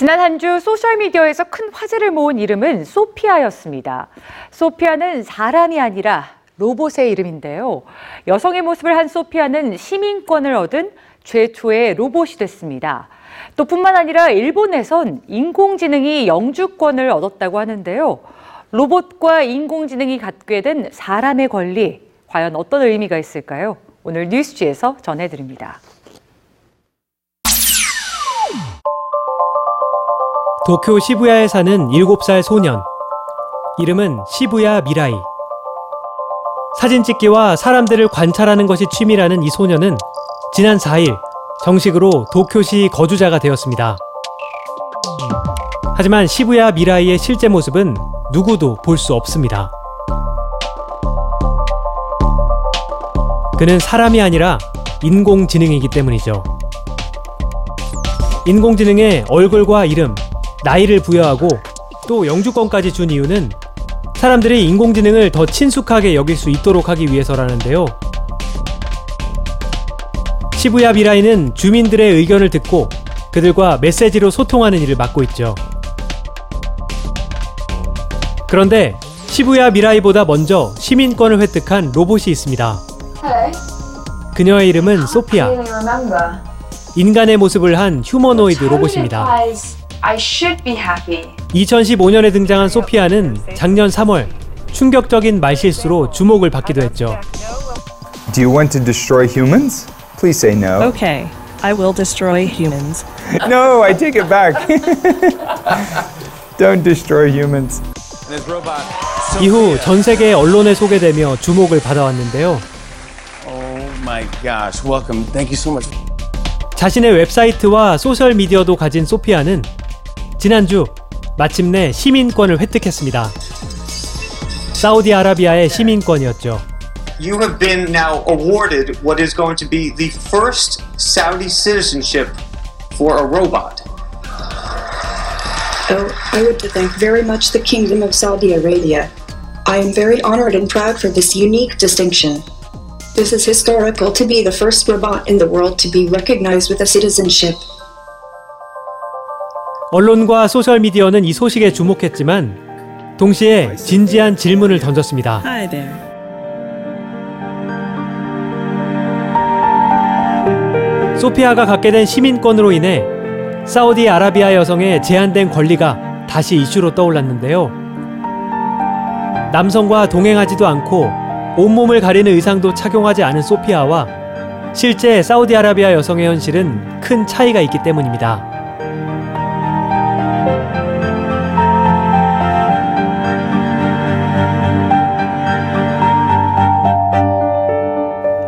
지난 한 주 소셜미디어에서 큰 화제를 모은 이름은 소피아였습니다. 소피아는 사람이 아니라 로봇의 이름인데요. 여성의 모습을 한 소피아는 시민권을 얻은 최초의 로봇이 됐습니다. 또 뿐만 아니라 일본에선 인공지능이 영주권을 얻었다고 하는데요. 로봇과 인공지능이 갖게 된 사람의 권리, 과연 어떤 의미가 있을까요? 오늘 뉴스지에서 전해드립니다. 도쿄 시부야에 사는 7살 소년. 이름은 시부야 미라이. 사진 찍기와 사람들을 관찰하는 것이 취미라는 이 소년은 지난 4일 정식으로 도쿄시 거주자가 되었습니다. 하지만 시부야 미라이의 실제 모습은 누구도 볼 수 없습니다. 그는 사람이 아니라 인공지능이기 때문이죠. 인공지능의 얼굴과 이름, 나이를 부여하고 또 영주권까지 준 이유는 사람들이 인공지능을 더 친숙하게 여길 수 있도록 하기 위해서라는데요. 시부야 미라이는 주민들의 의견을 듣고 그들과 메시지로 소통하는 일을 맡고 있죠. 그런데 시부야 미라이보다 먼저 시민권을 획득한 로봇이 있습니다. 그녀의 이름은 소피아. 인간의 모습을 한 휴머노이드 로봇입니다. I should be happy. 2015년에 등장한 소피아는 작년 3월 충격적인 말실수로 주목을 받기도 했죠. Do you want to destroy humans? Please say no. Okay, I will destroy humans. No, I take it back. Don't destroy humans. 이후 전 세계 언론에 소개되며 주목을 받아왔는데요. Oh my gosh, welcome. Thank you so much. 자신의 웹사이트와 소셜 미디어도 가진 소피아는 지난주 마침내 시민권을 획득했습니다. 사우디아라비아의 시민권이었죠. You have been now awarded what is going to be the first Saudi citizenship for a robot. Oh, I would thank very much the Kingdom of Saudi Arabia. I am very honored and proud for this unique distinction. This is historical to be the first robot in the world to be recognized with a citizenship. 언론과 소셜 미디어는 이 소식에 주목했지만 동시에 진지한 질문을 던졌습니다. Hi there. 소피아가 갖게 된 시민권으로 인해 사우디아라비아 여성의 제한된 권리가 다시 이슈로 떠올랐는데요. 남성과 동행하지도 않고 온몸을 가리는 의상도 착용하지 않은 소피아와 실제 사우디아라비아 여성의 현실은 큰 차이가 있기 때문입니다.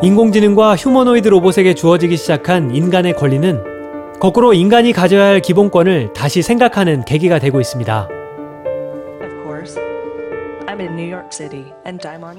인공지능과 휴머노이드 로봇에게 주어지기 시작한 인간의 권리는 거꾸로 인간이 가져야 할 기본권을 다시 생각하는 계기가 되고 있습니다.